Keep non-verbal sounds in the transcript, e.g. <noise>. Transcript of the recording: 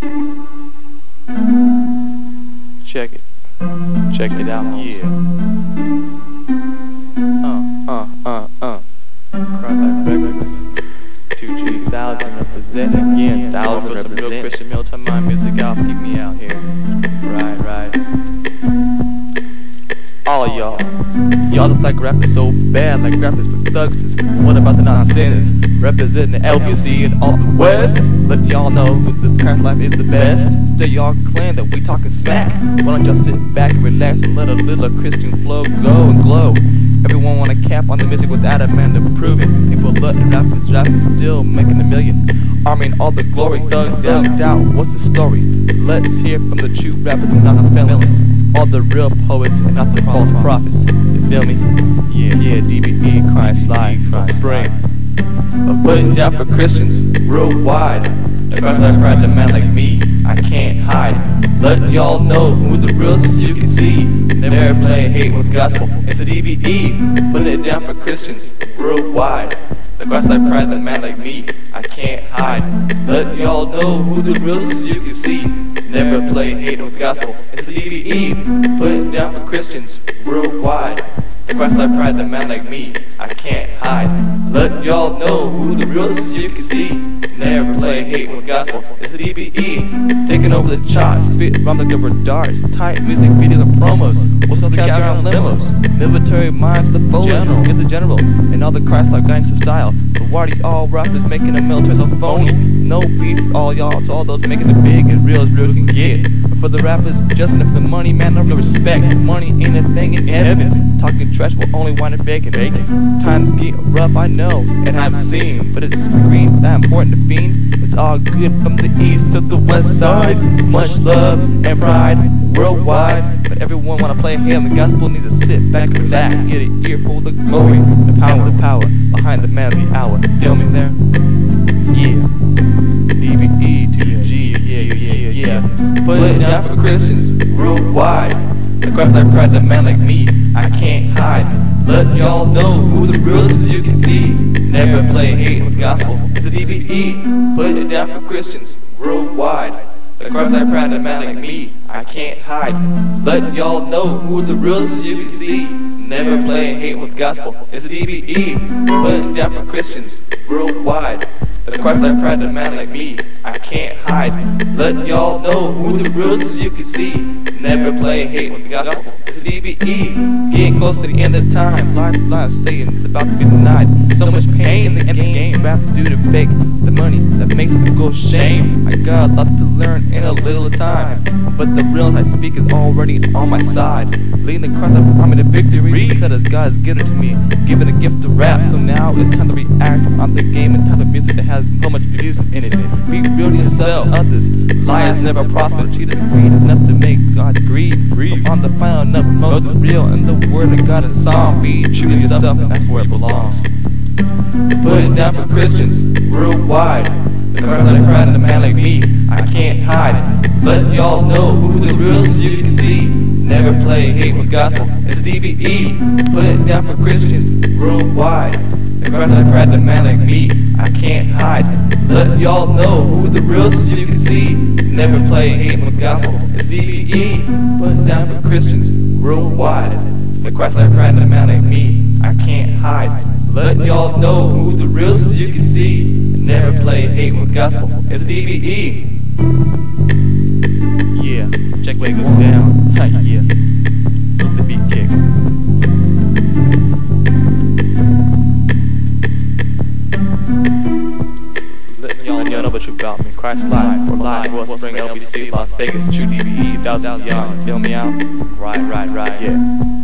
Check it. Check it out. Yeah. Uh, uh, uh, uh. Cross Records. 2G, thousand represent again. Thousand represent. Christian Milton, my music out. Keep me out here. Right, right. All y'all. Y'all look like rappers so bad, like rappers thugs. What about the nonsense? Representing the LBC and all the West. Let y'all know that the current life is the best. Still y'all claim that we talking smack. Why don't y'all sit back and relax and let a little Christian flow go and glow? Everyone wanna cap on the music without a man to prove it. People let the rappers rap and still making a million. Arming all the glory, thugged out, doubt. What's the story? Let's hear from the true rappers and not felons. All the real poets and not the false prophets. You feel me? Yeah, yeah, DBE, crying slide, spring. But putting it down for Christians worldwide. Across that pride, a man like me, I can't hide. Letting y'all know who the real is you can see. Never playing hate with gospel. It's a DBE, putting it down for Christians worldwide. Across that pride, a man like me, I can't hide. Let y'all know who the real is you can see. Never play hate with gospel. It's a DBE, putting down for Christians worldwide. Across that pride, a man like me, I can't hide. Y'all know who the real is you can see. Never play hate with gospel. It's a DBE, taking over the charts, spit from the cover darts, tight music videos and promos. What's up the on limos? Military minds, the police, get the general, and all the Christ-like gangster style. The warty all rappers making the military so phony. No beef, all y'all to all those making it big and real as real can get. For the rappers, just enough the money, man, no respect. Money ain't a thing in heaven. Talking trash will only wind up bacon. Times get rough, I know, and I've seen, but it's green, that important to fiend. It's all good from the east to the west side. Much love and pride worldwide. But everyone wanna play him. The gospel needs to sit back and relax. Get an earful of the glory, the power, the power behind the man of the hour. Feel me there? Yeah. DBE, Put it down for Christians worldwide. Across that pride, the man like me, I can't hide. Let y'all know who the real is you can see. Never play hate with gospel. It's a DBE. Put it down for Christians worldwide. Across that pride, a man like me, I can't hide. Let y'all know who the real is you can see. Never play hate with gospel. It's a DBE. Put it down for Christians worldwide. Across that pride, a man like me, I can't hide. Let y'all know who the real is you can see. Never play hate with gospel. It's a DBE. Getting close to the end of time. Life, life, saying it's about to be denied. So much pain in the end of the game. Due to fake the money that makes them go shame. I got a lot to learn in a little time. But the real I speak is already on my side. Leading the cross of army to victory because God has given to me. Given a gift to rap. So now it's time to react on the game and type of music that has so much abuse in it. Be real to yourself, others. Liars never prosper. Cheaters greed is enough to make God grieve. So on the final note, most the real and the word of God is song. Be true to yourself, and that's where it belongs. Put it down for Christians worldwide. The cross that I cried in man like me, I can't hide it. Let y'all know who the real is you can see. Never play hate with gospel. It's a DBE. Put it down for Christians worldwide. The cross that I cried in a man like me, I can't hide it. Let y'all know who the real is you can see. Never play hate with gospel. It's DBE. Put it down for Christians worldwide. The cross I cried in a man like me, I can't hide. Let y'all know who the real is you can see. Never play hate with gospel. It's DBE. Yeah, check where it goes down. <laughs> yeah. Let the beat kick. Y'all know what you about me. Christ live for live. Royal Spring LBC, Las Vegas, Tru DBE, thousand young. Feel me out? Right, right, right. Yeah.